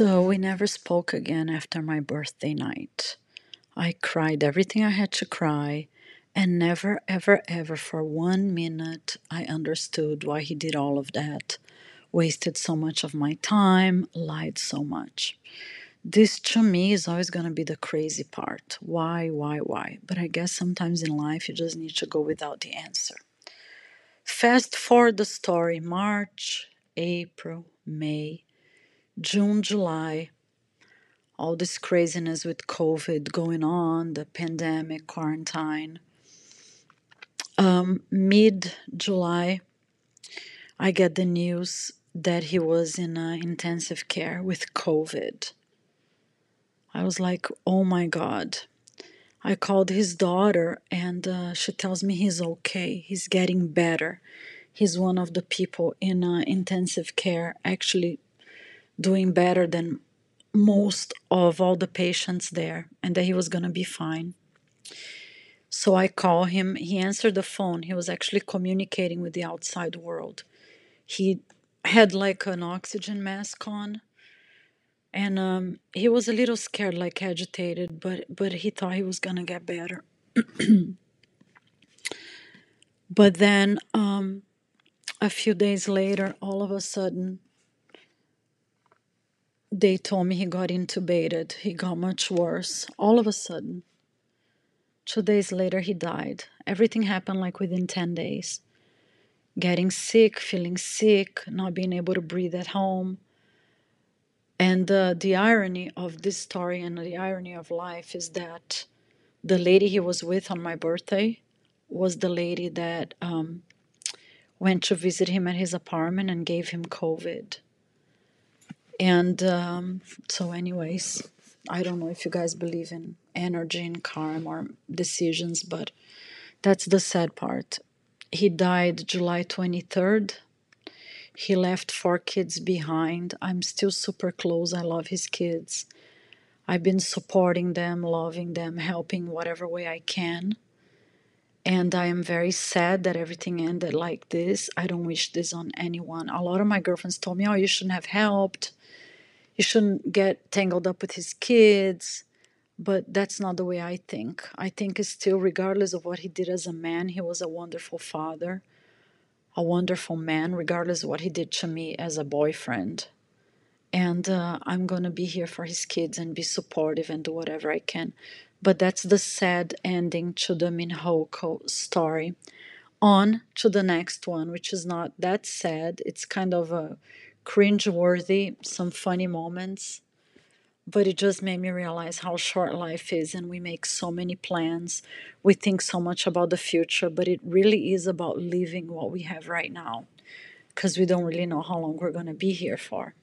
So we never spoke again after my birthday night. I cried everything I had to cry, and never, ever, ever for one minute I understood why he did all of that. Wasted so much of my time, lied so much. This to me is always going to be the crazy part. Why, why, why? But I guess sometimes in life you just need to go without the answer. Fast forward the story March, April, May, June, July, all this craziness with COVID going on, the pandemic, quarantine. Um, Mid July, I get the news that he was in uh, intensive care with COVID. I was like, oh my God. I called his daughter and uh, she tells me he's okay. He's getting better. He's one of the people in uh, intensive care actually doing better than most of all the patients there and that he was going to be fine. So I call him. He answered the phone. He was actually communicating with the outside world. He had like an oxygen mask on and um, he was a little scared, like agitated, but but he thought he was gonna get better. but then um, a few days later, all of a sudden, they told me he got intubated. He got much worse. All of a sudden, two days later, he died. Everything happened like within ten days. Getting sick, feeling sick, not being able to breathe at home and uh, the irony of this story and the irony of life is that the lady he was with on my birthday was the lady that um, went to visit him at his apartment and gave him COVID. And um, so, anyways, I don't know if you guys believe in energy and karma or decisions, but that's the sad part. He died July 23rd, he left four kids behind. I'm still super close. I love his kids. I've been supporting them, loving them, helping whatever way I can. And I am very sad that everything ended like this. I don't wish this on anyone. A lot of my girlfriends told me, oh, you shouldn't have helped. You shouldn't get tangled up with his kids. But that's not the way I think. I think still, regardless of what he did as a man, he was a wonderful father a wonderful man, regardless of what he did to me as a boyfriend. And uh, I'm going to be here for his kids and be supportive and do whatever I can. But that's the sad ending to the Min Ho story. On to the next one, which is not that sad. It's kind of a cringe-worthy, some funny moments but it just made me realize how short life is and we make so many plans we think so much about the future but it really is about living what we have right now because we don't really know how long we're going to be here for